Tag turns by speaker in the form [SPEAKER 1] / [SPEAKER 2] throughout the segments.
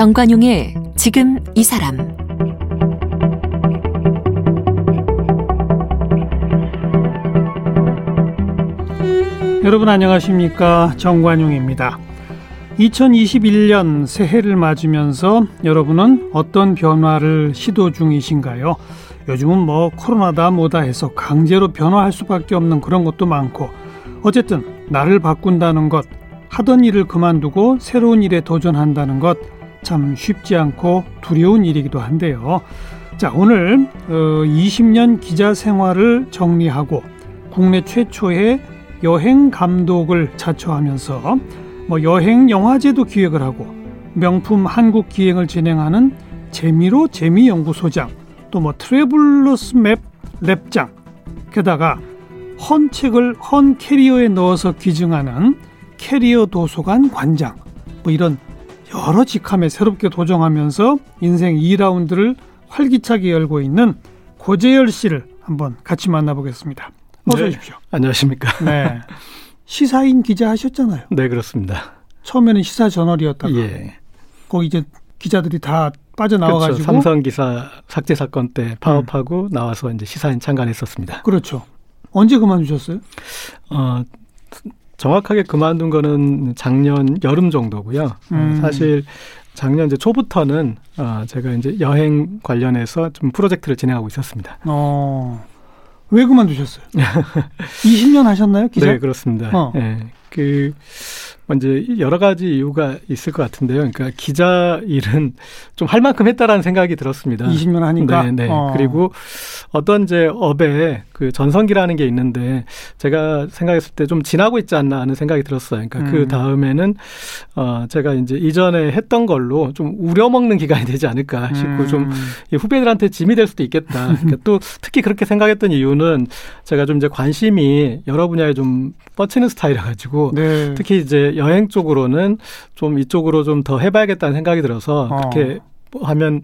[SPEAKER 1] 정관용의 지금 이 사람
[SPEAKER 2] 여러분 안녕하십니까 정관용입니다. 2021년 새해를 맞으면서 여러분은 어떤 변화를 시도 중이신가요? 요즘은 뭐 코로나다 뭐다 해서 강제로 변화할 수밖에 없는 그런 것도 많고 어쨌든 나를 바꾼다는 것 하던 일을 그만두고 새로운 일에 도전한다는 것 참 쉽지 않고 두려운 일이기도 한데요. 자, 오늘 어, 20년 기자 생활을 정리하고 국내 최초의 여행 감독을 자처하면서 뭐 여행 영화제도 기획을 하고 명품 한국 기행을 진행하는 재미로 재미 연구소장 또 뭐 트래블러스 맵 랩장 게다가 헌 책을 헌 캐리어에 넣어서 기증하는 캐리어 도서관 관장 뭐 이런 여러 직함에 새롭게 도정하면서 인생 2라운드를 활기차게 열고 있는 고재열 씨를 한번 같이 만나보겠습니다. 어서
[SPEAKER 3] 네.
[SPEAKER 2] 오십시오.
[SPEAKER 3] 안녕하십니까.
[SPEAKER 2] 네. 시사인 기자 하셨잖아요.
[SPEAKER 3] 네, 그렇습니다.
[SPEAKER 2] 처음에는 시사 저널이었다가
[SPEAKER 3] 예.
[SPEAKER 2] 거기 이제 기자들이 다 빠져나와가지고
[SPEAKER 3] 그렇죠. 삼성 기사 삭제 사건 때 파업하고 나와서 이제 시사인 창간했었습니다.
[SPEAKER 2] 그렇죠. 언제 그만두셨어요?
[SPEAKER 3] 어, 정확하게 그만둔 거는 작년 여름 정도고요. 어,
[SPEAKER 2] 음.
[SPEAKER 3] 사실 작년 이제 초부터는 어, 제가 이제 여행 관련해서 좀 프로젝트를 진행하고 있었습니다.
[SPEAKER 2] 어. 왜 그만두셨어요? 20년 하셨나요, 기자?
[SPEAKER 3] 네, 그렇습니다.
[SPEAKER 2] 어.
[SPEAKER 3] 예. 그, 뭐 이제 여러 가지 이유가 있을 것 같은데요. 그러니까 기자 일은 좀 할 만큼 했다라는 생각이 들었습니다.
[SPEAKER 2] 20년 하니까.
[SPEAKER 3] 네, 네.
[SPEAKER 2] 어.
[SPEAKER 3] 그리고 어떤 이제 업에 그 전성기라는 게 있는데 제가 생각했을 때 좀 지나고 있지 않나 하는 생각이 들었어요. 그러니까
[SPEAKER 2] 음.
[SPEAKER 3] 그 다음에는 어 제가 이제 이전에 했던 걸로 좀 우려먹는 기간이 되지 않을까 싶고
[SPEAKER 2] 음.
[SPEAKER 3] 좀이 후배들한테 짐이 될 수도 있겠다. 그러니까 또 특히 그렇게 생각했던 이유는 제가 좀 이제 관심이 여러 분야에 좀 뻗치는 스타일이라 가지고
[SPEAKER 2] 네.
[SPEAKER 3] 특히 이제 여행 쪽으로는 좀 이쪽으로 좀 더 해봐야겠다는 생각이 들어서
[SPEAKER 2] 어.
[SPEAKER 3] 그렇게 하면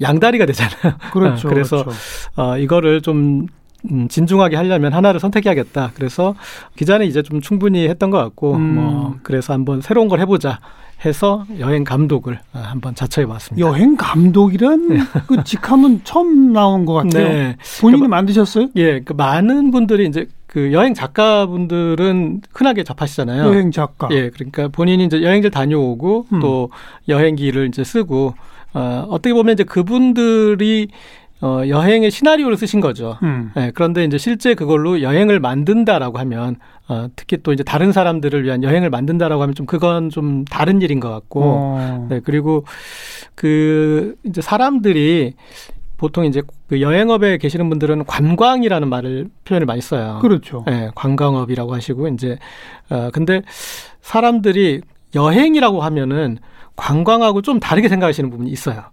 [SPEAKER 3] 양다리가 되잖아요.
[SPEAKER 2] 그렇죠.
[SPEAKER 3] 어, 그래서
[SPEAKER 2] 그렇죠.
[SPEAKER 3] 어, 이거를 좀 음, 진중하게 하려면 하나를 선택해야겠다. 그래서 기자는 이제 좀 충분히 했던 것 같고,
[SPEAKER 2] 음.
[SPEAKER 3] 뭐 그래서 한번 새로운 걸 해보자 해서 여행 감독을 아, 한번 자처해 봤습니다.
[SPEAKER 2] 여행 감독이란 그 직함은 처음 나온 것 같아요.
[SPEAKER 3] 네,
[SPEAKER 2] 본인이
[SPEAKER 3] 그러니까
[SPEAKER 2] 만드셨어요?
[SPEAKER 3] 예, 그 많은 분들이 이제 그 여행 작가분들은 흔하게 접하시잖아요.
[SPEAKER 2] 여행 작가.
[SPEAKER 3] 예, 그러니까 본인이 이제 여행지를 다녀오고
[SPEAKER 2] 음.
[SPEAKER 3] 또 여행기를 이제 쓰고 어, 어떻게 보면 이제 그분들이 어, 여행의 시나리오를 쓰신 거죠.
[SPEAKER 2] 음.
[SPEAKER 3] 예, 그런데 이제 실제 그걸로 여행을 만든다라고 하면 어, 특히 또 이제 다른 사람들을 위한 여행을 만든다라고 하면 좀 그건 좀 다른 일인 것 같고
[SPEAKER 2] 어.
[SPEAKER 3] 네, 그리고 그 이제 사람들이 보통 이제 그 여행업에 계시는 분들은 관광이라는 말을 표현을 많이 써요.
[SPEAKER 2] 그렇죠.
[SPEAKER 3] 예, 관광업이라고 하시고 이제 어 근데 사람들이 여행이라고 하면은 관광하고 좀 다르게 생각하시는 부분이 있어요.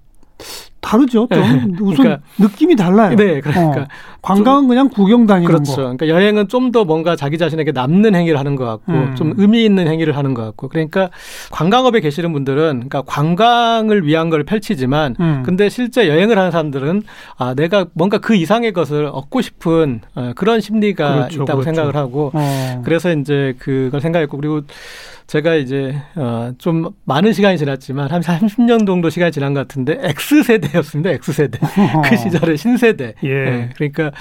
[SPEAKER 2] 다르죠. 좀
[SPEAKER 3] 네.
[SPEAKER 2] 우선
[SPEAKER 3] 그러니까-
[SPEAKER 2] 느낌이 달라요.
[SPEAKER 3] 네, 그러니까
[SPEAKER 2] 어. 관광은 그냥 구경 다니는
[SPEAKER 3] 그렇죠.
[SPEAKER 2] 거.
[SPEAKER 3] 그러니까 여행은 좀 더 뭔가 자기 자신에게 남는 행위를 하는 것 같고
[SPEAKER 2] 음.
[SPEAKER 3] 좀 의미 있는 행위를 하는 것 같고 그러니까 관광업에 계시는 분들은 그러니까 관광을 위한 걸 펼치지만
[SPEAKER 2] 음.
[SPEAKER 3] 근데 실제 여행을 하는 사람들은 아 내가 뭔가 그 이상의 것을 얻고 싶은 어, 그런 심리가
[SPEAKER 2] 그렇죠,
[SPEAKER 3] 있다고
[SPEAKER 2] 그렇죠.
[SPEAKER 3] 생각을 하고
[SPEAKER 2] 어.
[SPEAKER 3] 그래서 이제 그걸 생각했고 그리고 제가 이제 어 좀 많은 시간이 지났지만 한 30년 정도 시간이 지난 것 같은데 X 세대였습니다. X 세대. 그 시절의 신세대.
[SPEAKER 2] 예.
[SPEAKER 3] 예, 그러니까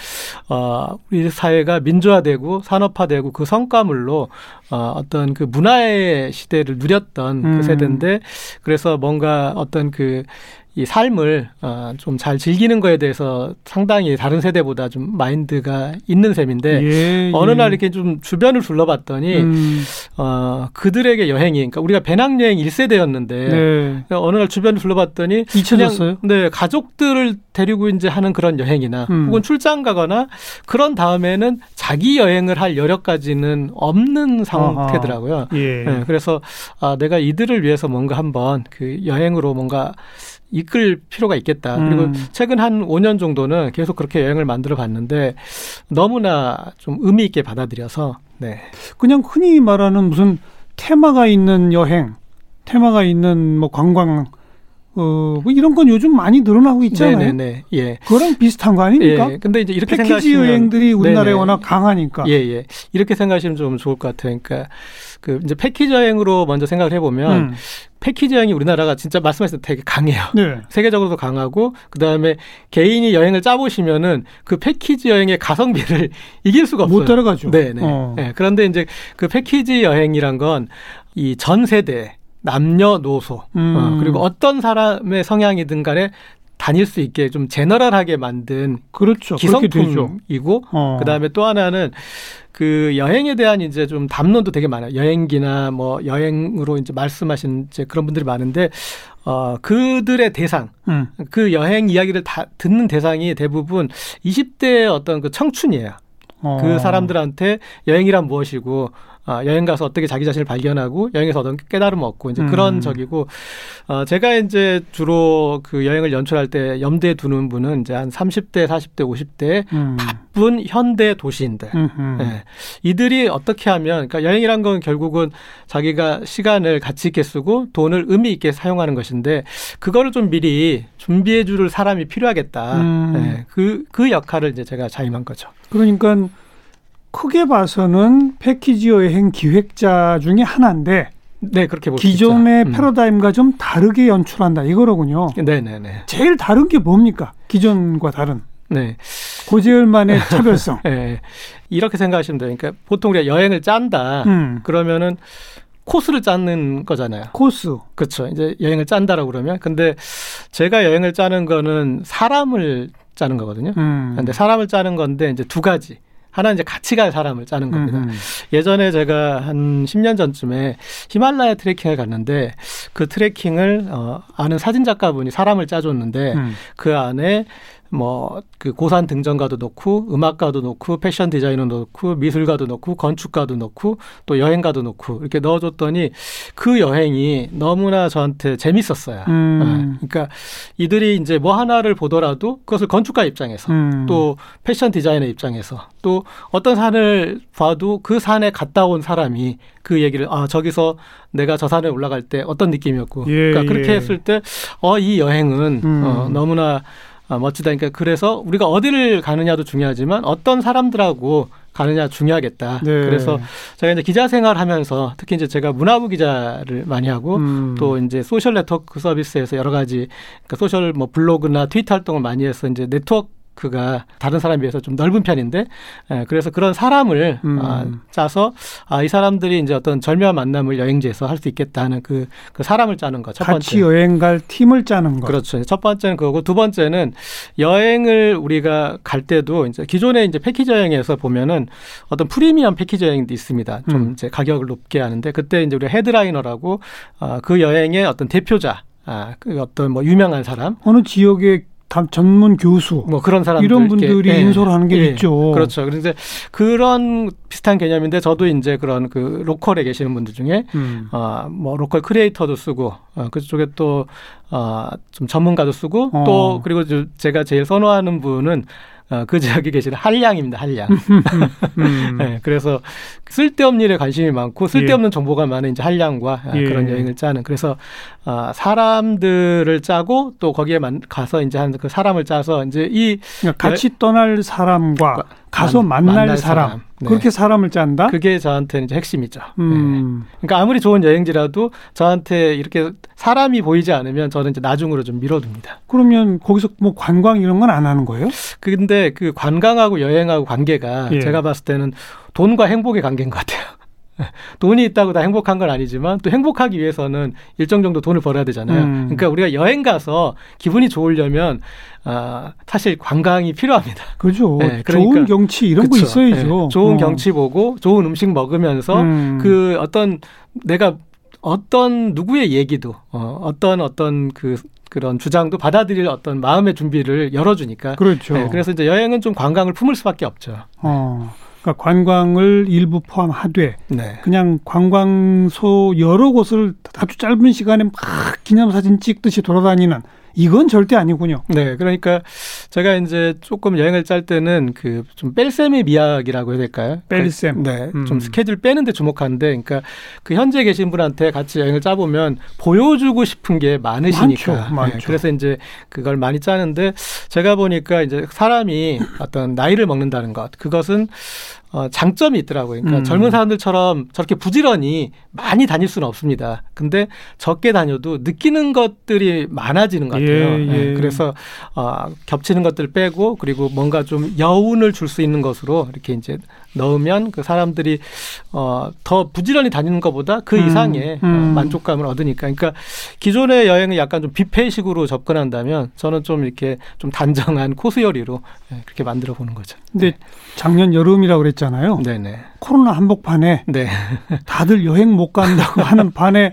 [SPEAKER 3] 어 우리 사회가 민주화되고 산업화되고 그 성과물로 어 어떤 그 문화의 시대를 누렸던
[SPEAKER 2] 음.
[SPEAKER 3] 그 세대인데 그래서 뭔가 어떤 그 이 삶을 어, 좀 잘 즐기는 거에 대해서 상당히 다른 세대보다 좀 마인드가 있는 셈인데
[SPEAKER 2] 예,
[SPEAKER 3] 어느
[SPEAKER 2] 예.
[SPEAKER 3] 날 이렇게 좀 주변을 둘러봤더니
[SPEAKER 2] 음,
[SPEAKER 3] 어 그들에게 여행이 그러니까 우리가 배낭여행 1세대였는데
[SPEAKER 2] 네.
[SPEAKER 3] 어느 날 주변을 둘러봤더니
[SPEAKER 2] 잊혀졌어요?
[SPEAKER 3] 그냥, 네 가족들을 데리고 이제 하는 그런 여행이나
[SPEAKER 2] 음.
[SPEAKER 3] 혹은 출장 가거나 그런 다음에는 자기 여행을 할 여력까지는 없는 상태더라고요.
[SPEAKER 2] 예.
[SPEAKER 3] 네, 그래서 아 내가 이들을 위해서 뭔가 한번 그 여행으로 뭔가 이끌 필요가 있겠다. 그리고
[SPEAKER 2] 음.
[SPEAKER 3] 최근 한 5년 정도는 계속 그렇게 여행을 만들어 봤는데 너무나 좀 의미 있게 받아들여서 네.
[SPEAKER 2] 그냥 흔히 말하는 무슨 테마가 있는 여행, 테마가 있는 뭐 관광 어, 뭐 이런 건 요즘 많이 늘어나고 있잖아요.
[SPEAKER 3] 네네네. 예.
[SPEAKER 2] 그거랑 비슷한 거 아닙니까?
[SPEAKER 3] 예. 근데 이제 이렇게
[SPEAKER 2] 패키지
[SPEAKER 3] 생각하시면
[SPEAKER 2] 여행들이 우리나라에
[SPEAKER 3] 네네.
[SPEAKER 2] 워낙 강하니까.
[SPEAKER 3] 예, 예. 이렇게 생각하시면 좀 좋을 것 같아요. 그러니까 그 이제 패키지 여행으로 먼저 생각을 해보면
[SPEAKER 2] 음.
[SPEAKER 3] 패키지 여행이 우리나라가 진짜 말씀하신 되게 강해요.
[SPEAKER 2] 네.
[SPEAKER 3] 세계적으로도 강하고 그 다음에 개인이 여행을 짜보시면은 그 패키지 여행의 가성비를 이길 수가 없어요.
[SPEAKER 2] 못 따라가죠.
[SPEAKER 3] 네, 네.
[SPEAKER 2] 어.
[SPEAKER 3] 네, 그런데 이제 그 패키지 여행이란 건 이 전 세대 남녀노소
[SPEAKER 2] 음.
[SPEAKER 3] 어, 그리고 어떤 사람의 성향이든 간에 다닐 수 있게 좀 제너럴하게 만든
[SPEAKER 2] 그렇죠.
[SPEAKER 3] 기성품이고
[SPEAKER 2] 어.
[SPEAKER 3] 그다음에 또 하나는 그 여행에 대한 이제 좀 담론도 되게 많아요. 여행기나 뭐 여행으로 이제 말씀하신 이제 그런 분들이 많은데 어 그들의 대상
[SPEAKER 2] 음.
[SPEAKER 3] 그 여행 이야기를 다 듣는 대상이 대부분 20대의 어떤 그 청춘이에요.
[SPEAKER 2] 어.
[SPEAKER 3] 그 사람들한테 여행이란 무엇이고 아, 여행 가서 어떻게 자기 자신을 발견하고 여행에서 어떤 깨달음 얻고 이제
[SPEAKER 2] 음.
[SPEAKER 3] 그런 적이고 어, 제가 이제 주로 그 여행을 연출할 때 염두에 두는 분은 이제 한 30대, 40대, 50대
[SPEAKER 2] 음.
[SPEAKER 3] 바쁜 현대 도시인들.
[SPEAKER 2] 음흠.
[SPEAKER 3] 예. 이들이 어떻게 하면 그러니까 여행이란 건 결국은 자기가 시간을 가치 있게 쓰고 돈을 의미 있게 사용하는 것인데 그거를 좀 미리 준비해 줄 사람이 필요하겠다.
[SPEAKER 2] 음.
[SPEAKER 3] 예. 그, 그 역할을 이제 제가 자임한 거죠.
[SPEAKER 2] 그러니까 크게 봐서는 패키지 여행 기획자 중에 하나인데
[SPEAKER 3] 네, 그렇게 볼수
[SPEAKER 2] 기존의.
[SPEAKER 3] 음.
[SPEAKER 2] 패러다임과 좀 다르게 연출한다 이거로군요.
[SPEAKER 3] 네 네 네.
[SPEAKER 2] 제일 다른 게 뭡니까? 기존과 다른
[SPEAKER 3] 네.
[SPEAKER 2] 고재열만의 차별성.
[SPEAKER 3] 예. 이렇게 생각하시면 돼요. 그러니까 보통 우리가 여행을 짠다.
[SPEAKER 2] 음.
[SPEAKER 3] 그러면은 코스를 짜는 거잖아요.
[SPEAKER 2] 코스.
[SPEAKER 3] 그렇죠. 이제 여행을 짠다라고 그러면. 근데 제가 여행을 짜는 거는 사람을 짜는 거거든요.
[SPEAKER 2] 음.
[SPEAKER 3] 근데 사람을 짜는 건데 이제 두 가지. 하나는 이제 같이 갈 사람을 짜는 겁니다.
[SPEAKER 2] 음.
[SPEAKER 3] 예전에 제가 한 10년 전쯤에 히말라야 트레킹을 갔는데 그 트레킹을 어, 아는 사진 작가분이 사람을 짜줬는데
[SPEAKER 2] 음.
[SPEAKER 3] 그 안에 뭐 그 고산 등정가도 넣고 음악가도 넣고 패션 디자이너도 넣고 미술가도 넣고 건축가도 넣고 또 여행가도 넣고 이렇게 넣어줬더니 그 여행이 너무나 저한테 재밌었어요.
[SPEAKER 2] 음.
[SPEAKER 3] 예. 그러니까 이들이 이제 뭐 하나를 보더라도 그것을 건축가 입장에서
[SPEAKER 2] 음.
[SPEAKER 3] 또 패션 디자이너 입장에서 또 어떤 산을 봐도 그 산에 갔다 온 사람이 그 얘기를 아 저기서 내가 저 산에 올라갈 때 어떤 느낌이었고
[SPEAKER 2] 예,
[SPEAKER 3] 그러니까 그렇게
[SPEAKER 2] 예.
[SPEAKER 3] 했을 때 어 이 여행은
[SPEAKER 2] 음.
[SPEAKER 3] 어, 너무나 아, 멋지다. 그러니까 그래서 우리가 어디를 가느냐도 중요하지만 어떤 사람들하고 가느냐 중요하겠다.
[SPEAKER 2] 네.
[SPEAKER 3] 그래서 제가 이제 기자 생활하면서 특히 이제 제가 문화부 기자를 많이 하고
[SPEAKER 2] 음.
[SPEAKER 3] 또 이제 소셜 네트워크 서비스에서 여러 가지 그러니까 소셜 뭐 블로그나 트위터 활동을 많이 해서 이제 네트워크 가 다른 사람에 비해서 좀 넓은 편인데 예, 그래서 그런 사람을
[SPEAKER 2] 음.
[SPEAKER 3] 아, 짜서 아, 이 사람들이 이제 어떤 절묘한 만남을 여행지에서 할 수 있겠다는 그, 그 사람을 짜는 거 첫
[SPEAKER 2] 같이
[SPEAKER 3] 번째.
[SPEAKER 2] 여행 갈 팀을 짜는 거.
[SPEAKER 3] 그렇죠. 첫 번째는 그거고 두 번째는 여행을 우리가 갈 때도 이제 기존에 이제 패키지 여행에서 보면은 어떤 프리미엄 패키지 여행도 있습니다. 좀
[SPEAKER 2] 음.
[SPEAKER 3] 이제 가격을 높게 하는데 그때 이제 우리 headliner라고 아, 그 여행의 어떤 대표자 아, 그 어떤 뭐 유명한 사람
[SPEAKER 2] 어느 지역의 다- 전문 교수
[SPEAKER 3] 뭐 그런 사람들
[SPEAKER 2] 이런 분들이
[SPEAKER 3] 예,
[SPEAKER 2] 인솔 하는 게
[SPEAKER 3] 예,
[SPEAKER 2] 있죠.
[SPEAKER 3] 그렇죠. 그래서 그런 비슷한 개념인데 저도 이제 그런 그 local에 계시는 분들 중에
[SPEAKER 2] 음.
[SPEAKER 3] 어, 뭐 local creator도 쓰고 어, 그쪽에 또 어, 좀 전문가도 쓰고
[SPEAKER 2] 어.
[SPEAKER 3] 또 그리고 저- 제가 제일 선호하는 분은 어, 그 지역에 계시는 한량입니다. 한량.
[SPEAKER 2] 음.
[SPEAKER 3] 네, 그래서 쓸데없는 일에 관심이 많고 쓸데없는 정보가 많은 이제 한량과 아,
[SPEAKER 2] 예.
[SPEAKER 3] 그런 여행을 짜는 그래서 아, 사람들을 짜고 또 거기에 만, 가서 이제 한 그 사람을 짜서 이제 이
[SPEAKER 2] 그러니까 같이 떠날 사람과 가서
[SPEAKER 3] 만-
[SPEAKER 2] 만날,
[SPEAKER 3] 만날
[SPEAKER 2] 사람,
[SPEAKER 3] 사람. 네.
[SPEAKER 2] 그렇게 사람을 짠다.
[SPEAKER 3] 그게 저한테는 이제 핵심이죠. 네.
[SPEAKER 2] 음.
[SPEAKER 3] 그러니까 아무리 좋은 여행지라도 저한테 이렇게 사람이 보이지 않으면 저는 이제 나중으로 좀 미뤄둡니다.
[SPEAKER 2] 그러면 거기서 뭐 관광 이런 건 안 하는 거예요?
[SPEAKER 3] 근데 그 관광하고 여행하고 관계가
[SPEAKER 2] 예.
[SPEAKER 3] 제가 봤을 때는 돈과 행복의 관계인 것 같아요. 돈이 있다고 다 행복한 건 아니지만 또 행복하기 위해서는 일정 정도 돈을 벌어야 되잖아요.
[SPEAKER 2] 음.
[SPEAKER 3] 그러니까 우리가 여행 가서 기분이 좋으려면 아, 사실 관광이 필요합니다.
[SPEAKER 2] 그죠.
[SPEAKER 3] 네, 그러니까-
[SPEAKER 2] 좋은 경치 이런 거
[SPEAKER 3] 그쵸?
[SPEAKER 2] 있어야죠.
[SPEAKER 3] 예, 좋은
[SPEAKER 2] 어.
[SPEAKER 3] 경치 보고 좋은 음식 먹으면서
[SPEAKER 2] 음.
[SPEAKER 3] 그 어떤 내가 어떤 누구의 얘기도 어, 어떤 어떤 그 그런 주장도 받아들일 어떤 마음의 준비를 열어주니까.
[SPEAKER 2] 그렇죠.
[SPEAKER 3] 네, 그래서 이제 여행은 좀 관광을 품을 수밖에 없죠.
[SPEAKER 2] 어. 그러니까 관광을 일부 포함하되
[SPEAKER 3] 네.
[SPEAKER 2] 그냥 관광소 여러 곳을 아주 짧은 시간에 막 기념사진 찍듯이 돌아다니는 이건 절대 아니군요.
[SPEAKER 3] 네, 그러니까 제가 이제 조금 여행을 짤 때는 그 좀 뺄셈의 미학이라고 해야 될까요?
[SPEAKER 2] 뺄셈.
[SPEAKER 3] 네,
[SPEAKER 2] 음.
[SPEAKER 3] 좀 스케줄 빼는데 주목하는데, 그러니까 그 현재 계신 분한테 같이 여행을 짜보면 보여주고 싶은 게 많으시니까.
[SPEAKER 2] 많죠, 많죠.
[SPEAKER 3] 네, 그래서 이제 그걸 많이 짜는데 제가 보니까 이제 사람이 어떤 나이를 먹는다는 것, 그것은 어, 장점이 있더라고요. 그러니까
[SPEAKER 2] 음.
[SPEAKER 3] 젊은 사람들처럼 저렇게 부지런히 많이 다닐 수는 없습니다. 근데 적게 다녀도 느끼는 것들이 많아지는 것 같아요.
[SPEAKER 2] 예, 예.
[SPEAKER 3] 네, 그래서 어, 겹치는 것들 빼고 그리고 뭔가 좀 여운을 줄 수 있는 것으로 이렇게 이제 넣으면 그 사람들이 어, 더 부지런히 다니는 것보다 그
[SPEAKER 2] 음,
[SPEAKER 3] 이상의 어,
[SPEAKER 2] 음.
[SPEAKER 3] 만족감을 얻으니까. 그러니까 기존의 여행을 약간 좀 뷔페식으로 접근한다면 저는 좀 이렇게 좀 단정한 코스 요리로 예, 그렇게 만들어 보는 거죠.
[SPEAKER 2] 근데 작년 여름이라고 그랬잖아요.
[SPEAKER 3] 네네.
[SPEAKER 2] 코로나 한복판에
[SPEAKER 3] 네.
[SPEAKER 2] 다들 여행 못 간다고 하는 반에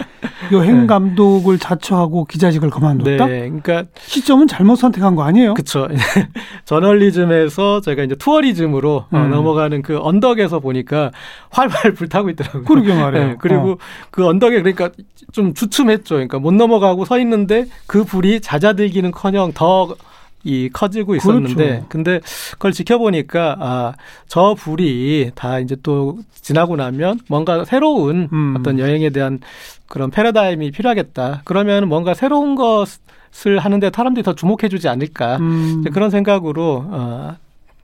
[SPEAKER 2] 여행
[SPEAKER 3] 네.
[SPEAKER 2] 감독을 자처하고 기자직을
[SPEAKER 3] 네.
[SPEAKER 2] 그만뒀다?
[SPEAKER 3] 그러니까
[SPEAKER 2] 시점은 잘못 선택한 거 아니에요?
[SPEAKER 3] 그쵸. 저널리즘에서 제가 이제 투어리즘으로 어,
[SPEAKER 2] 음.
[SPEAKER 3] 넘어가는 그 언덕에서 보니까 활활 불타고 있더라고요.
[SPEAKER 2] 그러게 말이에요.
[SPEAKER 3] 네, 그리고
[SPEAKER 2] 어.
[SPEAKER 3] 그 언덕에 그러니까 좀 주춤했죠. 그러니까 못 넘어가고 서 있는데 그 불이 잦아들기는커녕 더 이 커지고 있었는데
[SPEAKER 2] 그렇죠.
[SPEAKER 3] 근데 그걸 지켜보니까 아 저 불이 다 이제 또 지나고 나면 뭔가 새로운
[SPEAKER 2] 음.
[SPEAKER 3] 어떤 여행에 대한 그런 패러다임이 필요하겠다. 그러면 뭔가 새로운 것을 하는데 사람들이 더 주목해주지 않을까
[SPEAKER 2] 음,
[SPEAKER 3] 그런 생각으로 어,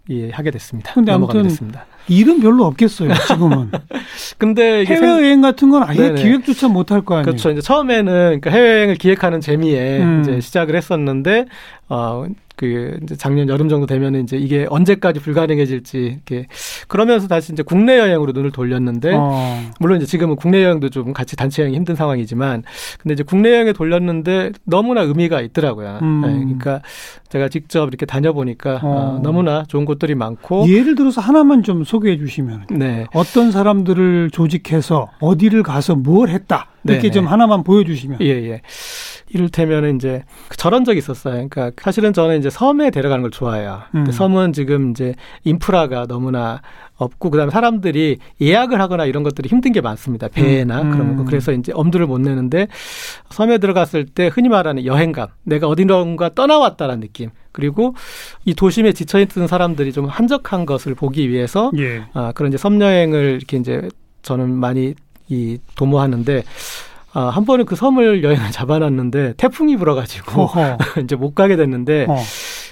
[SPEAKER 3] 예, 하게 됐습니다.
[SPEAKER 2] 근데 아무튼
[SPEAKER 3] 됐습니다.
[SPEAKER 2] 일은 별로 없겠어요, 지금은.
[SPEAKER 3] 근데 이게 생-
[SPEAKER 2] 해외여행 같은 건 아예
[SPEAKER 3] 네네.
[SPEAKER 2] 기획조차 못 할 거 아니에요.
[SPEAKER 3] 그렇죠. 이제 처음에는 그러니까 해외여행을 기획하는 재미에
[SPEAKER 2] 음.
[SPEAKER 3] 이제 시작을 했었는데 어. 그 이제 작년 여름 정도 되면은 이제 이게 언제까지 불가능해질지 이렇게 그러면서 다시 이제 국내 여행으로 눈을 돌렸는데
[SPEAKER 2] 어.
[SPEAKER 3] 물론 이제 지금은 국내 여행도 좀 같이 단체 여행이 힘든 상황이지만 근데 이제 국내 여행에 돌렸는데 너무나 의미가 있더라고요.
[SPEAKER 2] 음.
[SPEAKER 3] 네, 그러니까 제가 직접 이렇게 다녀보니까 어,
[SPEAKER 2] 어.
[SPEAKER 3] 너무나 좋은 곳들이 많고
[SPEAKER 2] 예를 들어서 하나만 좀 소개해 주시면
[SPEAKER 3] 네.
[SPEAKER 2] 어떤 사람들을 조직해서 어디를 가서 뭘 했다 이렇게
[SPEAKER 3] 네네.
[SPEAKER 2] 좀 하나만 보여주시면
[SPEAKER 3] 예, 예. 이를테면 이제 그 저런 적이 있었어요. 그러니까 사실은 저는 이제 섬에 데려가는 걸 좋아해요.
[SPEAKER 2] 음.
[SPEAKER 3] 섬은 지금 이제 인프라가 너무나 없고 그다음에 사람들이 예약을 하거나 이런 것들이 힘든 게 많습니다. 배나
[SPEAKER 2] 음.
[SPEAKER 3] 그런 거. 그래서 이제 엄두를 못 내는데 섬에 들어갔을 때 흔히 말하는 여행감, 내가 어디론가 떠나왔다라는 느낌. 그리고 이 도심에 지쳐 있던 사람들이 좀 한적한 것을 보기 위해서
[SPEAKER 2] 예.
[SPEAKER 3] 아, 그런 이제 섬 여행을 이렇게 이제 저는 많이 이 도모하는데 아, 한 번은 그 섬을 여행을 잡아놨는데 태풍이 불어가지고
[SPEAKER 2] 허허.
[SPEAKER 3] 이제 못 가게 됐는데
[SPEAKER 2] 어.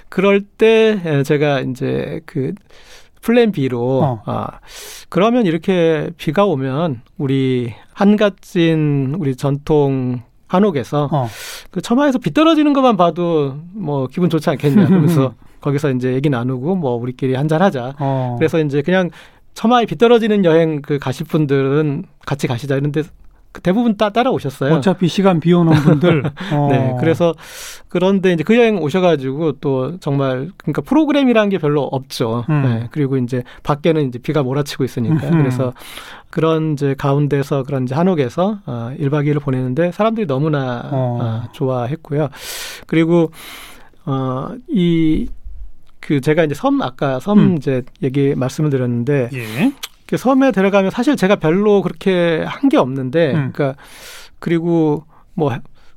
[SPEAKER 3] 그럴 때 에, 제가 이제 그 플랜 B로
[SPEAKER 2] 어.
[SPEAKER 3] 아 그러면 이렇게 비가 오면 우리 한갓진 우리 전통 한옥에서
[SPEAKER 2] 어.
[SPEAKER 3] 그 처마에서 비 떨어지는 것만 봐도 뭐 기분 좋지 않겠냐 그러면서 거기서 이제 얘기 나누고 뭐 우리끼리 한잔 하자
[SPEAKER 2] 어.
[SPEAKER 3] 그래서 이제 그냥 처마에 비 떨어지는 여행 그 가실 분들은 같이 가시자 이런데 그 대부분 따, 따라오셨어요.
[SPEAKER 2] 어차피 시간 비오는 분들. 어.
[SPEAKER 3] 네, 그래서 그런데 이제 그 여행 오셔가지고 또 정말 그러니까 프로그램이라는 게 별로 없죠.
[SPEAKER 2] 음.
[SPEAKER 3] 네, 그리고 이제 밖에는 이제 비가 몰아치고 있으니까
[SPEAKER 2] 음.
[SPEAKER 3] 그래서 그런 이제 가운데서 그런 이제 한옥에서 어, 1박 2일을 보내는데 사람들이 너무나
[SPEAKER 2] 어.
[SPEAKER 3] 어, 좋아했고요. 그리고 어 이 그 제가 이제 섬 아까 섬
[SPEAKER 2] 음.
[SPEAKER 3] 이제 얘기 말씀을 드렸는데
[SPEAKER 2] 예.
[SPEAKER 3] 그 섬에 들어가면 사실 제가 별로 그렇게 한 게 없는데,
[SPEAKER 2] 음.
[SPEAKER 3] 그러니까 그리고 뭐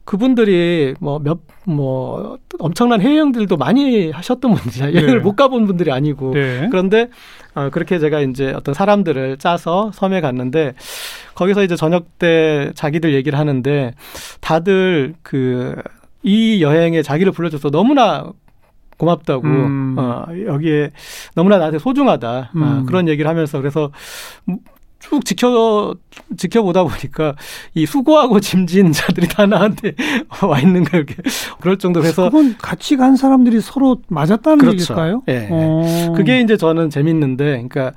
[SPEAKER 3] 그분들이 뭐몇뭐 엄청난 해외여행들도 많이 하셨던 분들이 여행을
[SPEAKER 2] 네.
[SPEAKER 3] 못 가본 분들이 아니고
[SPEAKER 2] 네.
[SPEAKER 3] 그런데 어, 그렇게 제가 이제 어떤 사람들을 짜서 섬에 갔는데 거기서 이제 저녁 때 자기들 얘기를 하는데 다들 그 이 여행에 자기를 불러줘서 너무나 고맙다고
[SPEAKER 2] 음.
[SPEAKER 3] 어, 여기에 너무나 나한테 소중하다
[SPEAKER 2] 음.
[SPEAKER 3] 어, 그런 얘기를 하면서 그래서 쭉 지켜 지켜보다 보니까 이 수고하고 짐진 자들이 다 나한테 와 있는 거 이렇게 그럴 정도로 해서
[SPEAKER 2] 그건 같이 간 사람들이 서로 맞았다는
[SPEAKER 3] 그렇죠.
[SPEAKER 2] 얘기일까요?
[SPEAKER 3] 예.
[SPEAKER 2] 어.
[SPEAKER 3] 그게 이제 저는 재밌는데, 그러니까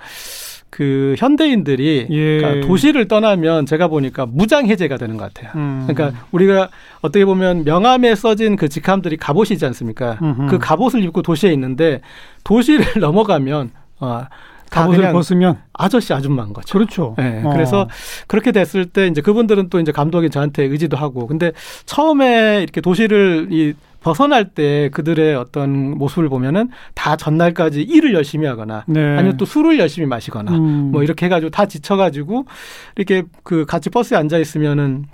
[SPEAKER 3] 그 현대인들이
[SPEAKER 2] 예.
[SPEAKER 3] 그러니까 도시를 떠나면 제가 보니까 무장 해제가 되는 것 같아요.
[SPEAKER 2] 음.
[SPEAKER 3] 그러니까 우리가 어떻게 보면 명함에 써진 그 직함들이 갑옷이지 않습니까?
[SPEAKER 2] 음흠.
[SPEAKER 3] 그 갑옷을 입고 도시에 있는데 도시를 넘어가면 어, 다
[SPEAKER 2] 갑옷을 벗으면
[SPEAKER 3] 아저씨 아줌마인 거죠.
[SPEAKER 2] 그렇죠.
[SPEAKER 3] 네,
[SPEAKER 2] 어.
[SPEAKER 3] 그래서 그렇게 됐을 때 이제 그분들은 또 이제 감독이 저한테 의지도 하고 근데 처음에 이렇게 도시를 이 벗어날 때 그들의 어떤 모습을 보면은 다 전날까지 일을 열심히 하거나
[SPEAKER 2] 네.
[SPEAKER 3] 아니면 또 술을 열심히 마시거나
[SPEAKER 2] 음.
[SPEAKER 3] 뭐 이렇게 해가지고 다 지쳐가지고 이렇게 그 같이 버스에 앉아 있으면은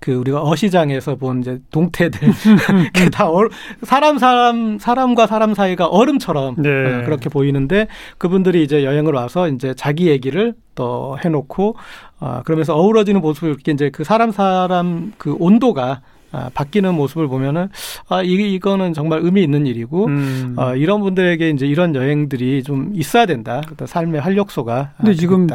[SPEAKER 3] 그 우리가 어시장에서 본 이제 동태들 다 얼, 사람 사람 사람과 사람 사이가 얼음처럼
[SPEAKER 2] 네.
[SPEAKER 3] 어, 그렇게 보이는데 그분들이 이제 여행을 와서 이제 자기 얘기를 또 해놓고 아 그러면서 어우러지는 모습을 이렇게 이제 그 사람 사람 그 온도가 아, 바뀌는 모습을 보면은 아 이, 이거는 정말 의미 있는 일이고
[SPEAKER 2] 음.
[SPEAKER 3] 어, 이런 분들에게 이제 이런 여행들이 좀 있어야 된다. 그러니까 삶의 활력소가
[SPEAKER 2] 근데
[SPEAKER 3] 아,
[SPEAKER 2] 지금.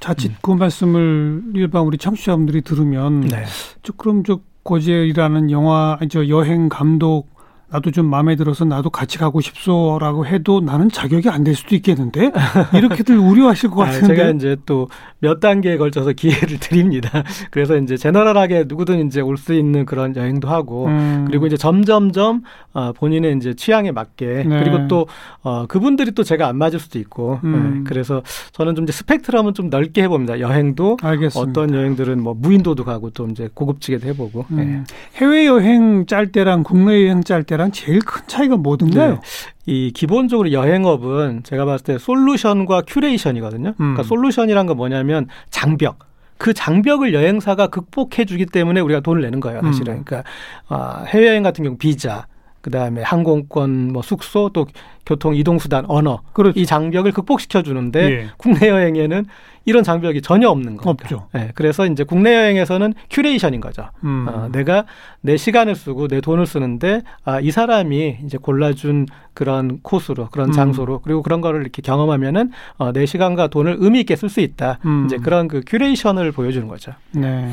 [SPEAKER 2] 자칫 그 말씀을 일반 우리 청취자분들이 들으면
[SPEAKER 3] 네.
[SPEAKER 2] 저 그럼 저 고젤이라는 영화 저 여행 감독 나도 좀 마음에 들어서 나도 같이 가고 싶소라고 해도 나는 자격이 안 될 수도 있겠는데 이렇게들 우려하실 것
[SPEAKER 3] 아,
[SPEAKER 2] 같은데
[SPEAKER 3] 제가 이제 또 몇 단계에 걸쳐서 기회를 드립니다. 그래서 이제 제너럴하게 누구든 이제 올 수 있는 그런 여행도 하고
[SPEAKER 2] 음.
[SPEAKER 3] 그리고 이제 점점점 어, 본인의 이제 취향에 맞게
[SPEAKER 2] 네.
[SPEAKER 3] 그리고 또 어, 그분들이 또 제가 안 맞을 수도 있고
[SPEAKER 2] 음.
[SPEAKER 3] 네, 그래서 저는 좀 이제 스펙트럼은 좀 넓게 해봅니다. 여행도
[SPEAKER 2] 알겠습니다.
[SPEAKER 3] 어떤 여행들은 뭐 무인도도 가고 또 이제 고급지게도 해보고 네.
[SPEAKER 2] 음. 해외 여행 짤 때랑 국내 여행 짤 때랑 제일 큰 차이가 뭐든가요?
[SPEAKER 3] 네. 이 기본적으로 여행업은 제가 봤을 때 solution과 curation이거든요. 그러니까
[SPEAKER 2] 음.
[SPEAKER 3] solution이란 건 뭐냐면 장벽. 그 장벽을 여행사가 극복해 주기 때문에 우리가 돈을 내는 거예요, 사실은.
[SPEAKER 2] 음.
[SPEAKER 3] 그러니까 아, 해외여행 같은 경우 비자, 그다음에 항공권, 뭐 숙소, 또 교통 이동 수단, 언어.
[SPEAKER 2] 그렇죠.
[SPEAKER 3] 이 장벽을 극복시켜 주는데
[SPEAKER 2] 예.
[SPEAKER 3] 국내 여행에는 이런 장벽이 전혀 없는 거죠.
[SPEAKER 2] 없죠.
[SPEAKER 3] 네, 그래서 이제 국내 여행에서는 curation인 거죠.
[SPEAKER 2] 음.
[SPEAKER 3] 어, 내가 내 시간을 쓰고 내 돈을 쓰는데 아, 이 사람이 이제 골라준 그런 코스로 그런
[SPEAKER 2] 음.
[SPEAKER 3] 장소로 그리고 그런 거를 이렇게 경험하면은 어, 내 시간과 돈을 의미 있게 쓸 수 있다.
[SPEAKER 2] 음.
[SPEAKER 3] 이제 그런 그 curation을 보여주는 거죠.
[SPEAKER 2] 네.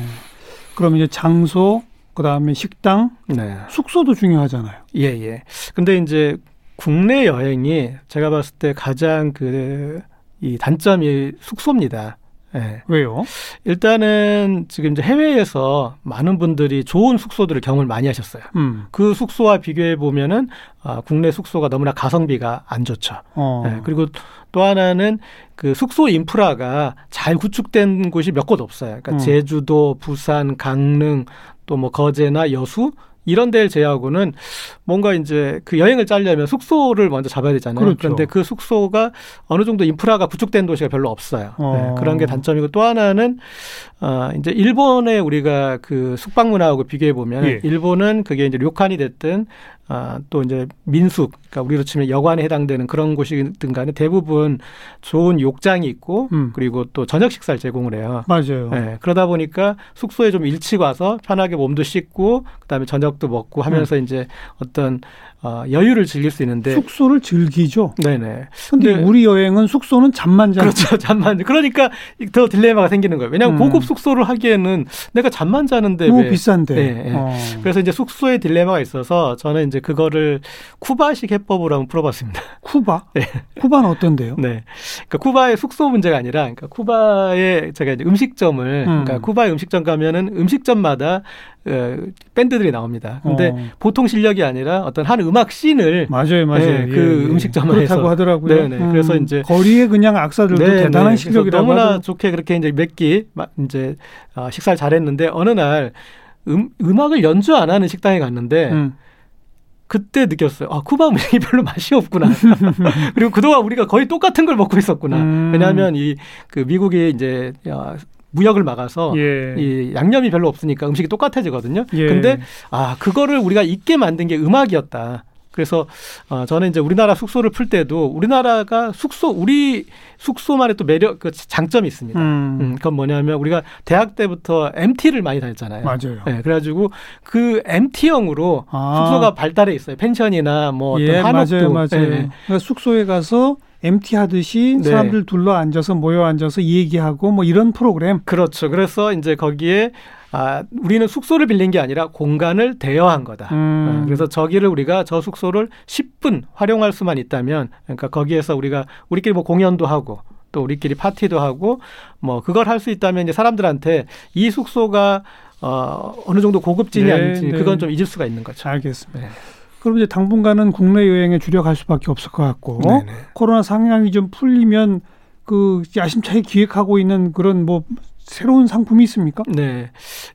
[SPEAKER 2] 그럼 이제 장소, 그다음에 식당,
[SPEAKER 3] 네.
[SPEAKER 2] 숙소도 중요하잖아요.
[SPEAKER 3] 예, 예. 근데 이제 국내 여행이 제가 봤을 때 가장 그 이 단점이 숙소입니다. 예.
[SPEAKER 2] 왜요?
[SPEAKER 3] 일단은 지금 이제 해외에서 많은 분들이 좋은 숙소들을 경험을 많이 하셨어요.
[SPEAKER 2] 음.
[SPEAKER 3] 그 숙소와 비교해 보면은 아, 국내 숙소가 너무나 가성비가 안 좋죠.
[SPEAKER 2] 어.
[SPEAKER 3] 예, 그리고 또 하나는 그 숙소 인프라가 잘 구축된 곳이 몇 곳 없어요. 그러니까
[SPEAKER 2] 음.
[SPEAKER 3] 제주도, 부산, 강릉, 또 뭐 거제나 여수 이런 데를 제외하고는 뭔가 이제 그 여행을 짜려면 숙소를 먼저 잡아야 되잖아요.
[SPEAKER 2] 그렇죠.
[SPEAKER 3] 런데그 숙소가 어느 정도 인프라가 구축된 도시가 별로 없어요.
[SPEAKER 2] 어.
[SPEAKER 3] 네, 그런 게 단점이고 또 하나는 어 이제 일본의 우리가 그 숙박 문화하고 비교해 보면
[SPEAKER 2] 예.
[SPEAKER 3] 일본은 그게 이제 료칸이 됐든 아, 또 이제 민숙, 그러니까 우리로 치면 여관에 해당되는 그런 곳이든 간에 대부분 좋은 욕장이 있고
[SPEAKER 2] 음.
[SPEAKER 3] 그리고 또 저녁 식사를 제공을 해요.
[SPEAKER 2] 맞아요.
[SPEAKER 3] 네, 그러다 보니까 숙소에 좀 일찍 와서 편하게 몸도 씻고 그다음에 저녁도 먹고 하면서 이제 어떤 어, 여유를 즐길 수 있는데
[SPEAKER 2] 숙소를 즐기죠.
[SPEAKER 3] 네네.
[SPEAKER 2] 근데
[SPEAKER 3] 근데-
[SPEAKER 2] 우리 여행은 숙소는 잠만 자는
[SPEAKER 3] 그렇죠. 잠만. 그러니까 더 딜레마가 생기는 거예요. 왜냐하면
[SPEAKER 2] 음.
[SPEAKER 3] 고급 숙소를 하기에는 내가 잠만 자는데
[SPEAKER 2] 너무
[SPEAKER 3] 왜
[SPEAKER 2] 비싼데.
[SPEAKER 3] 네, 네.
[SPEAKER 2] 어.
[SPEAKER 3] 그래서 이제 숙소에 딜레마가 있어서 저는 이제 그거를 쿠바식 해법으로 한번 풀어봤습니다.
[SPEAKER 2] 쿠바?
[SPEAKER 3] 네.
[SPEAKER 2] 쿠바는 어떤데요?
[SPEAKER 3] 네. 그러니까 쿠바의 숙소 문제가 아니라, 그러니까 쿠바의 제가 이제 음식점을,
[SPEAKER 2] 음.
[SPEAKER 3] 그러니까 쿠바의 음식점 가면은 음식점마다 어, 밴드들이 나옵니다. 근데
[SPEAKER 2] 어.
[SPEAKER 3] 보통 실력이 아니라 어떤 한 음악 씬을
[SPEAKER 2] 맞아요, 맞아요.
[SPEAKER 3] 네, 그 음식점을
[SPEAKER 2] 그렇다고
[SPEAKER 3] 해서.
[SPEAKER 2] 하더라고요. 음.
[SPEAKER 3] 네네. 그래서 이제
[SPEAKER 2] 거리에 그냥 악사들도
[SPEAKER 3] 네,
[SPEAKER 2] 대단한
[SPEAKER 3] 네.
[SPEAKER 2] 실력이라고
[SPEAKER 3] 너무나
[SPEAKER 2] 하더라고요.
[SPEAKER 3] 좋게 그렇게 이제 몇끼 이제 어, 식사를 잘했는데 어느 날 음, 음악을 연주 안 하는 식당에 갔는데
[SPEAKER 2] 음.
[SPEAKER 3] 그때 느꼈어요. 아, 쿠바 음식이 별로 맛이 없구나. 그리고 그동안 우리가 거의 똑같은 걸 먹고 있었구나.
[SPEAKER 2] 음.
[SPEAKER 3] 왜냐하면 이 그 미국이 이제 어, 무역을 막아서
[SPEAKER 2] 예.
[SPEAKER 3] 이 양념이 별로 없으니까 음식이 똑같아지거든요.
[SPEAKER 2] 예.
[SPEAKER 3] 근데 아 그거를 우리가 잊게 만든 게 음악이었다. 그래서 어, 저는 이제 우리나라 숙소를 풀 때도 우리나라가 숙소 우리 숙소만의 또 매력 그 장점이 있습니다.
[SPEAKER 2] 음.
[SPEAKER 3] 음, 그건 뭐냐면 우리가 대학 때부터 MT를 많이 다녔잖아요.
[SPEAKER 2] 맞아요.
[SPEAKER 3] 네, 그래가지고 그 MT형으로
[SPEAKER 2] 아.
[SPEAKER 3] 숙소가 발달해 있어요. 펜션이나 뭐 어떤
[SPEAKER 2] 예,
[SPEAKER 3] 한옥도.
[SPEAKER 2] 맞아요, 맞아요.
[SPEAKER 3] 예, 예.
[SPEAKER 2] 그러니까 숙소에 가서 MT 하듯이
[SPEAKER 3] 네.
[SPEAKER 2] 사람들 둘러 앉아서 모여 앉아서 얘기하고 뭐 이런 프로그램.
[SPEAKER 3] 그렇죠. 그래서 이제 거기에 아, 우리는 숙소를 빌린 게 아니라 공간을 대여한 거다.
[SPEAKER 2] 음.
[SPEAKER 3] 어, 그래서 저기를 우리가 저 숙소를 10분 활용할 수만 있다면, 그러니까 거기에서 우리가 우리끼리 뭐 공연도 하고 또 우리끼리 파티도 하고 뭐 그걸 할 수 있다면 이제 사람들한테 이 숙소가 어, 어느 정도 고급진이
[SPEAKER 2] 네,
[SPEAKER 3] 아닌지
[SPEAKER 2] 네.
[SPEAKER 3] 그건 좀 잊을 수가 있는 거죠.
[SPEAKER 2] 알겠습니다.
[SPEAKER 3] 네.
[SPEAKER 2] 그럼 이제 당분간은 국내 여행에 주력할 수밖에 없을 것 같고
[SPEAKER 3] 네네.
[SPEAKER 2] 코로나 상황이 좀 풀리면 그 야심차게 기획하고 있는 그런 뭐 새로운 상품이 있습니까?
[SPEAKER 3] 네.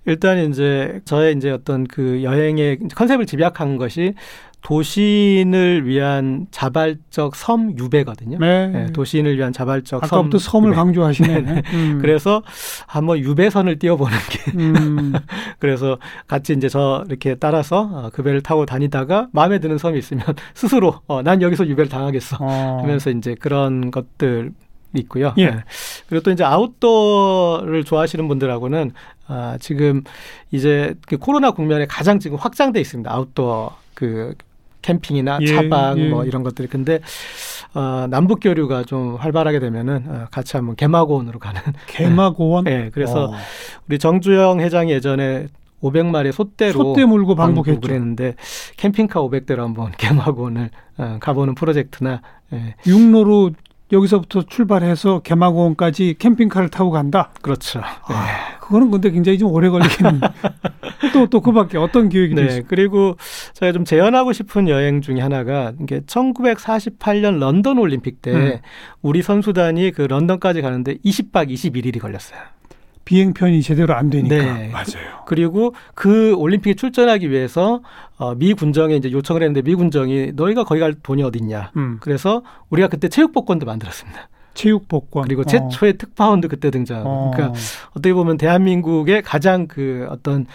[SPEAKER 3] 일단 이제 저의 이제 어떤 그 여행의 컨셉을 집약한 것이 도시인을 위한 자발적 섬 유배거든요.
[SPEAKER 2] 네.
[SPEAKER 3] 네, 도시인을 위한 자발적
[SPEAKER 2] 아까부터
[SPEAKER 3] 섬
[SPEAKER 2] 섬을
[SPEAKER 3] 유배.
[SPEAKER 2] 강조하시네.
[SPEAKER 3] 네,
[SPEAKER 2] 음.
[SPEAKER 3] 그래서 한번 유배선을 띄워보는 게
[SPEAKER 2] 음.
[SPEAKER 3] 그래서 같이 이제 저 이렇게 따라서 어, 그 배를 타고 다니다가 마음에 드는 섬이 있으면 스스로 어, 난 여기서 유배를 당하겠어
[SPEAKER 2] 어.
[SPEAKER 3] 하면서 이제 그런 것들 있고요.
[SPEAKER 2] 예.
[SPEAKER 3] 네. 그리고 또 이제 아웃도어를 좋아하시는 분들하고는 아, 지금 이제 그 코로나 국면에 가장 지금 확장돼 있습니다. 아웃도어 그 캠핑이나
[SPEAKER 2] 예,
[SPEAKER 3] 차박
[SPEAKER 2] 예.
[SPEAKER 3] 뭐 이런 것들이 근데 어, 남북 교류가 좀 활발하게 되면은 어, 같이 한번 개마고원으로 가는
[SPEAKER 2] 개마고원.
[SPEAKER 3] 네, 그래서
[SPEAKER 2] 어.
[SPEAKER 3] 우리 정주영 회장이 예전에 500마리 소떼로
[SPEAKER 2] 소떼 물고 방북했죠.
[SPEAKER 3] 했는데 캠핑카 500대로 한번 개마고원을 어, 가보는 프로젝트나 예,
[SPEAKER 2] 육로로 여기서부터 출발해서 개마고원까지 캠핑카를 타고 간다.
[SPEAKER 3] 그렇죠. 네.
[SPEAKER 2] 아, 그거는 근데 굉장히 좀 오래 걸리겠는. 또또 그밖에 어떤 기획이
[SPEAKER 3] 네,
[SPEAKER 2] 있어요?
[SPEAKER 3] 그리고 제가 좀 재현하고 싶은 여행 중에 하나가 이게 1948년 런던 올림픽 때
[SPEAKER 2] 음.
[SPEAKER 3] 우리 선수단이 그 런던까지 가는데 20박 21일이 걸렸어요.
[SPEAKER 2] 비행편이 제대로 안 되니까.
[SPEAKER 3] 네.
[SPEAKER 2] 맞아요.
[SPEAKER 3] 그리고 그 올림픽에 출전하기 위해서 어, 미 군정에 이제 요청을 했는데 미 군정이 너희가 거기 갈 돈이 어딨냐.
[SPEAKER 2] 음.
[SPEAKER 3] 그래서 우리가 그때 체육복권도 만들었습니다.
[SPEAKER 2] 체육복권.
[SPEAKER 3] 그리고
[SPEAKER 2] 어.
[SPEAKER 3] 최초의 특파원도 그때 등장하고.
[SPEAKER 2] 어.
[SPEAKER 3] 그러니까 어떻게 보면 대한민국의 가장 그 어떤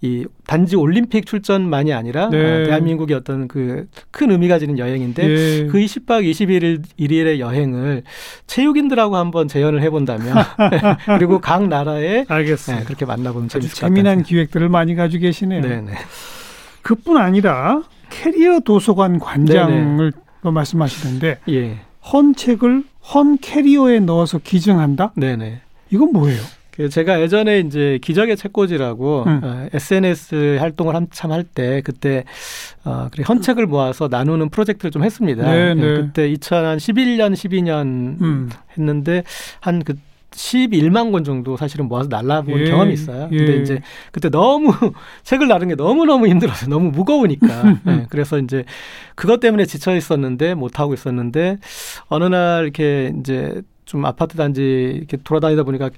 [SPEAKER 3] 이 단지 올림픽 출전만이 아니라
[SPEAKER 2] 네.
[SPEAKER 3] 어, 대한민국의 어떤 그 큰 의미 가 지는 여행인데
[SPEAKER 2] 예.
[SPEAKER 3] 그 20박 21일 일의 여행을 체육인들하고 한번 재현을 해본다면 그리고 각 나라의
[SPEAKER 2] 알겠어요.
[SPEAKER 3] 네, 그렇게 만나보면 재밌을 것
[SPEAKER 2] 재미난. 기획들을 많이 가지고 계시네요.
[SPEAKER 3] 네네.
[SPEAKER 2] 그뿐 아니라 캐리어 도서관 관장을 또 말씀하시는데
[SPEAKER 3] 예.
[SPEAKER 2] 헌 책을 헌 캐리어에 넣어서 기증한다?
[SPEAKER 3] 네네.
[SPEAKER 2] 이건 뭐예요?
[SPEAKER 3] 그 제가 예전에 이제 기적의 책꽂이라고
[SPEAKER 2] 음.
[SPEAKER 3] 어, SNS 활동을 한참 할 때 그때 어, 그래 현책을 모아서 나누는 프로젝트를 좀 했습니다.
[SPEAKER 2] 네,
[SPEAKER 3] 예,
[SPEAKER 2] 네.
[SPEAKER 3] 그때 2011년, 12년
[SPEAKER 2] 음.
[SPEAKER 3] 했는데 한그 11만 권 정도 사실은 모아서 날라본
[SPEAKER 2] 예,
[SPEAKER 3] 경험이 있어요. 근데
[SPEAKER 2] 예.
[SPEAKER 3] 이제 그때 너무 책을 나르는 게 너무 너무 힘들어서 너무 무거우니까. 예, 그래서 이제 그것 때문에 지쳐 있었는데 못 하고 있었는데 어느 날 이렇게 이제 좀 아파트 단지 이렇게 돌아다니다 보니까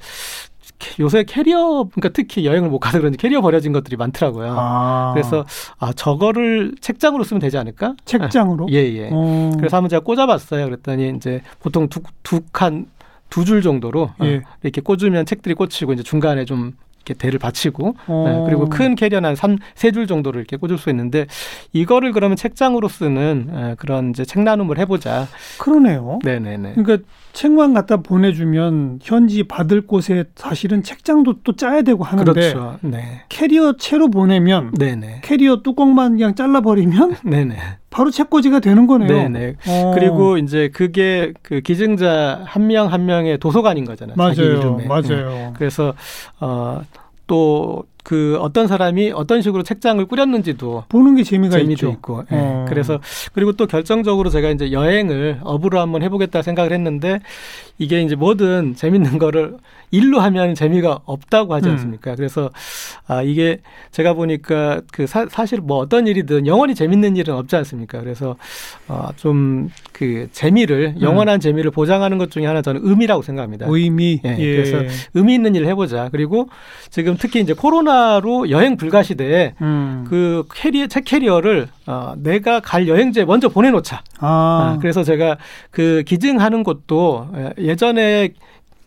[SPEAKER 3] 요새 캐리어 그러니까 특히 여행을 못 가서 그런지 캐리어 버려진 것들이 많더라고요.
[SPEAKER 2] 아.
[SPEAKER 3] 그래서 아 저거를 책장으로 쓰면 되지 않을까?
[SPEAKER 2] 책장으로?
[SPEAKER 3] 예 예.
[SPEAKER 2] 어.
[SPEAKER 3] 그래서 한번 제가 꽂아봤어요. 그랬더니 이제 보통 두칸두 줄 정도로 어,
[SPEAKER 2] 예.
[SPEAKER 3] 이렇게 꽂으면 책들이 꽂히고 이제 중간에 좀 이렇게 대를 받치고
[SPEAKER 2] 어.
[SPEAKER 3] 네, 그리고 큰 캐리어는 한세 줄 정도를 이렇게 꽂을 수 있는데 이거를 그러면 책장으로 쓰는 에, 그런 이제 책 나눔을 해보자.
[SPEAKER 2] 그러네요.
[SPEAKER 3] 네네네.
[SPEAKER 2] 그러니까 책만 갖다 보내주면 현지 받을 곳에 사실은 책장도 또 짜야 되고 하는데
[SPEAKER 3] 그렇죠. 네.
[SPEAKER 2] 캐리어 채로 보내면
[SPEAKER 3] 네네.
[SPEAKER 2] 캐리어 뚜껑만 그냥 잘라버리면
[SPEAKER 3] 네네.
[SPEAKER 2] 바로 책꽂이가 되는 거네요.
[SPEAKER 3] 네네.
[SPEAKER 2] 어.
[SPEAKER 3] 그리고 이제 그게 그 기증자 한 명한 명의 도서관인 거잖아요.
[SPEAKER 2] 맞아요,
[SPEAKER 3] 이름에. 네.
[SPEAKER 2] 맞아요.
[SPEAKER 3] 그래서 어 또그 어떤 사람이 어떤 식으로 책장을 꾸렸는지도
[SPEAKER 2] 보는 게 재미가
[SPEAKER 3] 재미도
[SPEAKER 2] 있죠.
[SPEAKER 3] 있고. 예.
[SPEAKER 2] 어.
[SPEAKER 3] 그래서 그리고 또 결정적으로 제가 이제 여행을 업으로 한번 해보겠다 생각을 했는데 이게 이제 뭐든 재밌는 거를 일로 하면 재미가 없다고 하지
[SPEAKER 2] 음.
[SPEAKER 3] 않습니까? 그래서 아 이게 제가 보니까 그 사, 사실 뭐 어떤 일이든 영원히 재밌는 일은 없지 않습니까? 그래서 어좀 그 재미를
[SPEAKER 2] 음.
[SPEAKER 3] 영원한 재미를 보장하는 것 중에 하나 저는 의미라고 생각합니다.
[SPEAKER 2] 의미.
[SPEAKER 3] 예,
[SPEAKER 2] 예.
[SPEAKER 3] 그래서 의미 있는 일을 해보자. 그리고 지금 특히 이제 코로나 로 여행 불가 시대에
[SPEAKER 2] 음.
[SPEAKER 3] 그 캐리어 책 캐리어를 어, 내가 갈 여행지에 먼저 보내놓자.
[SPEAKER 2] 아,
[SPEAKER 3] 아, 그래서 제가 그 기증하는 곳도 예, 예전에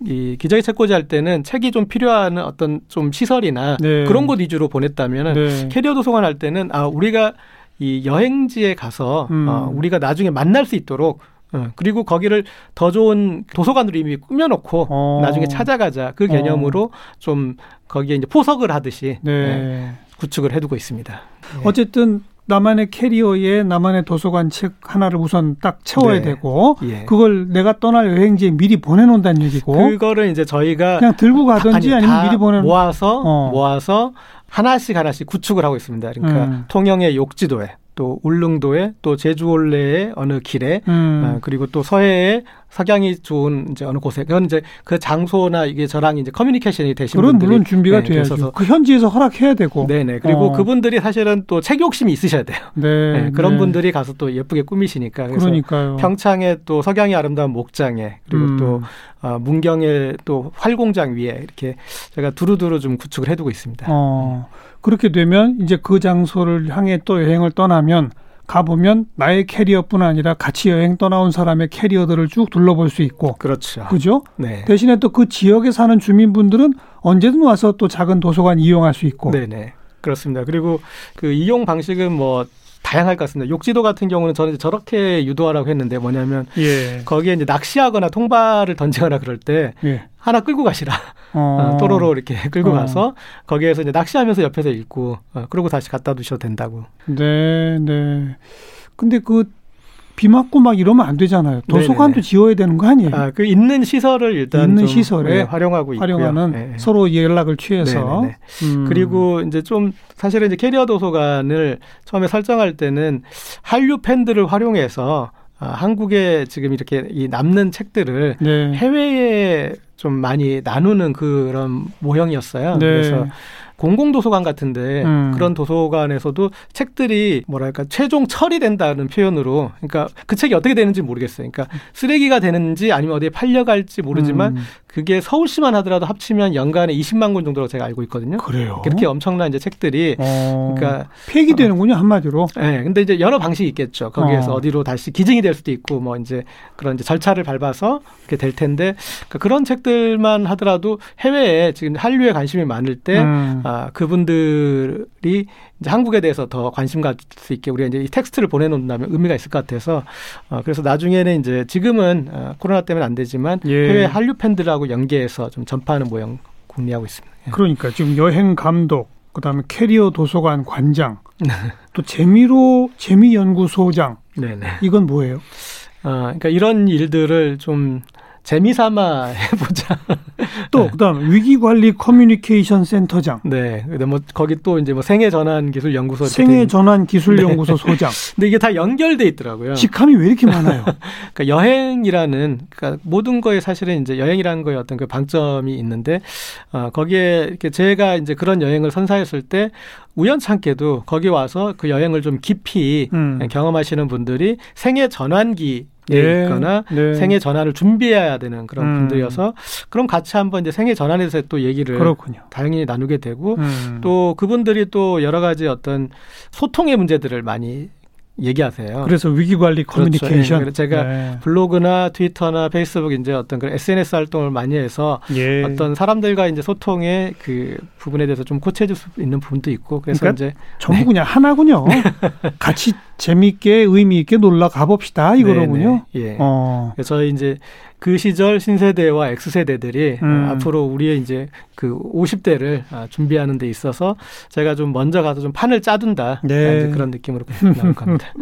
[SPEAKER 3] 이 기저귀 책꽂이 할 때는 책이 좀 필요한 어떤 좀 시설이나
[SPEAKER 2] 네.
[SPEAKER 3] 그런 곳 위주로 보냈다면은
[SPEAKER 2] 네.
[SPEAKER 3] 캐리어 도서관 할 때는 아 우리가 이 여행지에 가서
[SPEAKER 2] 음.
[SPEAKER 3] 어, 우리가 나중에 만날 수 있도록 어, 그리고 거기를 더 좋은 도서관으로 이미 꾸며놓고
[SPEAKER 2] 어.
[SPEAKER 3] 나중에 찾아가자 그 개념으로 좀 거기에 이제 포석을 하듯이
[SPEAKER 2] 네.
[SPEAKER 3] 예, 구축을 해두고 있습니다. 예.
[SPEAKER 2] 어쨌든 나만의 캐리어에 나만의 도서관 책 하나를 우선 딱 채워야
[SPEAKER 3] 네.
[SPEAKER 2] 되고
[SPEAKER 3] 예.
[SPEAKER 2] 그걸 내가 떠날 여행지에 미리 보내놓는다는 얘기고
[SPEAKER 3] 그거를 이제 저희가
[SPEAKER 2] 그냥 들고 가든지
[SPEAKER 3] 다- 아니, 다
[SPEAKER 2] 미리 보내는
[SPEAKER 3] 모아서
[SPEAKER 2] 어.
[SPEAKER 3] 모아서 하나씩 하나씩 구축을 하고 있습니다. 그러니까
[SPEAKER 2] 음.
[SPEAKER 3] 통영의 욕지도에 또 울릉도에 또 제주 올레의 어느 길에
[SPEAKER 2] 음.
[SPEAKER 3] 어, 그리고 또 서해에 석양이 좋은 이제 어느 곳에 그건 이제 그 장소나 이게 저랑 이제 커뮤니케이션이 되신
[SPEAKER 2] 그런
[SPEAKER 3] 분들이
[SPEAKER 2] 물론 준비가
[SPEAKER 3] 네,
[SPEAKER 2] 돼야죠. 그 현지에서 허락해야 되고.
[SPEAKER 3] 네네 그리고
[SPEAKER 2] 어.
[SPEAKER 3] 그분들이 사실은 또 책 욕심이 있으셔야 돼요.
[SPEAKER 2] 네,
[SPEAKER 3] 네, 그런
[SPEAKER 2] 네.
[SPEAKER 3] 분들이 가서 또 예쁘게 꾸미시니까
[SPEAKER 2] 그러니까요.
[SPEAKER 3] 평창에 또 석양이 아름다운 목장에 그리고
[SPEAKER 2] 음.
[SPEAKER 3] 또 어, 문경에 또 활공장 위에 이렇게 제가 두루두루 좀 구축을 해두고 있습니다.
[SPEAKER 2] 어, 그렇게 되면 이제 그 장소를 향해 또 여행을 떠나면 가보면 나의 캐리어뿐 아니라 같이 여행 떠나온 사람의 캐리어들을 쭉 둘러볼 수 있고
[SPEAKER 3] 그렇죠.
[SPEAKER 2] 그죠?
[SPEAKER 3] 네.
[SPEAKER 2] 대신에 또 그 지역에 사는 주민분들은 언제든 와서 또 작은 도서관 이용할 수 있고
[SPEAKER 3] 네네. 그렇습니다. 그리고 그 이용 방식은 뭐 다양할 것 같습니다. 욕지도 같은 경우는 저는 저렇게 유도하라고 했는데 뭐냐면
[SPEAKER 2] 예.
[SPEAKER 3] 거기에 이제 낚시하거나 통발을 던지거나 그럴 때
[SPEAKER 2] 예.
[SPEAKER 3] 하나 끌고 가시라.
[SPEAKER 2] 어.
[SPEAKER 3] 어, 또로로 이렇게 끌고
[SPEAKER 2] 어.
[SPEAKER 3] 가서 거기에서 이제 낚시하면서 옆에서 읽고 어, 그러고 다시 갖다 두셔도 된다고.
[SPEAKER 2] 네, 네. 근데 그 비 맞고 막 이러면 안 되잖아요. 도서관도
[SPEAKER 3] 네네네.
[SPEAKER 2] 지어야 되는 거 아니에요?
[SPEAKER 3] 아, 그 있는 시설을 일단
[SPEAKER 2] 있는
[SPEAKER 3] 좀,
[SPEAKER 2] 시설에
[SPEAKER 3] 네, 활용하고.
[SPEAKER 2] 활용하는
[SPEAKER 3] 네.
[SPEAKER 2] 서로 연락을 취해서. 음.
[SPEAKER 3] 그리고 이제 좀 사실은 이제 캐리어 도서관을 처음에 설정할 때는 한류 팬들을 활용해서 아, 한국에 지금 이렇게 이 남는 책들을
[SPEAKER 2] 네.
[SPEAKER 3] 해외에 좀 많이 나누는 그런 모형이었어요.
[SPEAKER 2] 네.
[SPEAKER 3] 그래서 공공도서관 같은데
[SPEAKER 2] 음.
[SPEAKER 3] 그런 도서관에서도 책들이 뭐랄까 최종 처리된다는 표현으로 그러니까 그 책이 어떻게 되는지 모르겠어요. 그러니까 쓰레기가 되는지 아니면 어디에 팔려갈지 모르지만
[SPEAKER 2] 음.
[SPEAKER 3] 그게 서울시만 하더라도 합치면 연간에 20만 권 정도로 제가 알고 있거든요.
[SPEAKER 2] 그래요.
[SPEAKER 3] 그렇게 엄청난 이제 책들이
[SPEAKER 2] 어.
[SPEAKER 3] 그러니까
[SPEAKER 2] 폐기되는군요 한마디로.
[SPEAKER 3] 예, 네, 근데 이제 여러 방식이 있겠죠. 거기에서
[SPEAKER 2] 어.
[SPEAKER 3] 어. 디로 다시 기증이 될 수도 있고, 뭐 이제 그런 이제 절차를 밟아서 이렇게 될 텐데, 그러니까 그런 책들만 하더라도 해외에 지금 한류에 관심이 많을 때,
[SPEAKER 2] 음.
[SPEAKER 3] 아, 그분들이 이제 한국에 대해서 더 관심 가질 수 있게 우리가 이제 이 텍스트를 보내놓는다면 의미가 있을 것 같아서, 어, 그래서 나중에는 이제 지금은 어, 코로나 때문에 안 되지만
[SPEAKER 2] 예.
[SPEAKER 3] 해외 한류 팬들하고 연계해서 좀 전파하는 모형 궁리하고 있습니다. 예.
[SPEAKER 2] 그러니까 지금 여행 감독, 그다음에 캐리어 도서관 관장,
[SPEAKER 3] 네.
[SPEAKER 2] 또 재미로 재미 연구소장. 이건 뭐예요?
[SPEAKER 3] 어, 그러니까 이런 일들을 좀 재미삼아 해보자.
[SPEAKER 2] 또 그다음 위기 관리 커뮤니케이션 센터장,
[SPEAKER 3] 네. 근데 뭐 거기 또 이제 뭐 생애 전환 기술 연구소
[SPEAKER 2] 생애 전환 기술
[SPEAKER 3] 네.
[SPEAKER 2] 연구소 소장.
[SPEAKER 3] 근데 이게 다 연결돼 있더라고요.
[SPEAKER 2] 직함이 왜 이렇게 많아요?
[SPEAKER 3] 그러니까 여행이라는 그러니까 모든 거에 사실은 이제 여행이라는 거에 어떤 그 방점이 있는데 어, 거기에 이렇게 제가 이제 그런 여행을 선사했을 때 우연찮게도 거기 와서 그 여행을 좀 깊이
[SPEAKER 2] 음.
[SPEAKER 3] 경험하시는 분들이 생애 전환기 에
[SPEAKER 2] 네.
[SPEAKER 3] 있거나
[SPEAKER 2] 네.
[SPEAKER 3] 생애 전환을 준비해야 되는 그런
[SPEAKER 2] 음.
[SPEAKER 3] 분들이어서 그럼 같이 한번 이제 생애 전환에 대해서 또 얘기를
[SPEAKER 2] 그렇군요.
[SPEAKER 3] 다행히 나누게 되고
[SPEAKER 2] 음.
[SPEAKER 3] 또 그분들이 또 여러 가지 어떤 소통의 문제들을 많이 얘기하세요.
[SPEAKER 2] 그래서 위기 관리
[SPEAKER 3] 그렇죠.
[SPEAKER 2] 커뮤니케이션.
[SPEAKER 3] 예, 그래서 제가
[SPEAKER 2] 네.
[SPEAKER 3] 블로그나 트위터나 페이스북 이제 어떤 그런 SNS 활동을 많이 해서
[SPEAKER 2] 예.
[SPEAKER 3] 어떤 사람들과 이제 소통의 그 부분에 대해서 좀 코치해 줄 수 있는 부분도 있고 그래서
[SPEAKER 2] 그러니까
[SPEAKER 3] 이제
[SPEAKER 2] 전부 그냥 하나군요. 같이 재미있게 의미 있게 놀러 가봅시다 이거로군요.
[SPEAKER 3] 네, 네. 예.
[SPEAKER 2] 어.
[SPEAKER 3] 그래서 이제 그 시절 신세대와 X세대들이
[SPEAKER 2] 음.
[SPEAKER 3] 어, 앞으로 우리의 이제 그 50대를 준비하는 데 있어서 제가 좀 먼저 가서 좀 판을 짜둔다
[SPEAKER 2] 네.
[SPEAKER 3] 이제 그런 느낌으로 나올 겁니다.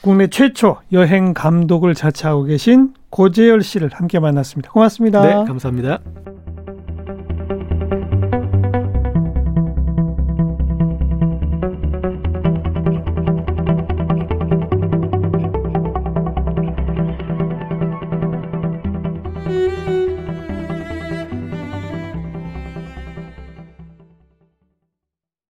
[SPEAKER 2] 국내 최초 여행 감독을 자처하고 계신 고재열 씨를 함께 만났습니다. 고맙습니다.
[SPEAKER 3] 네, 감사합니다.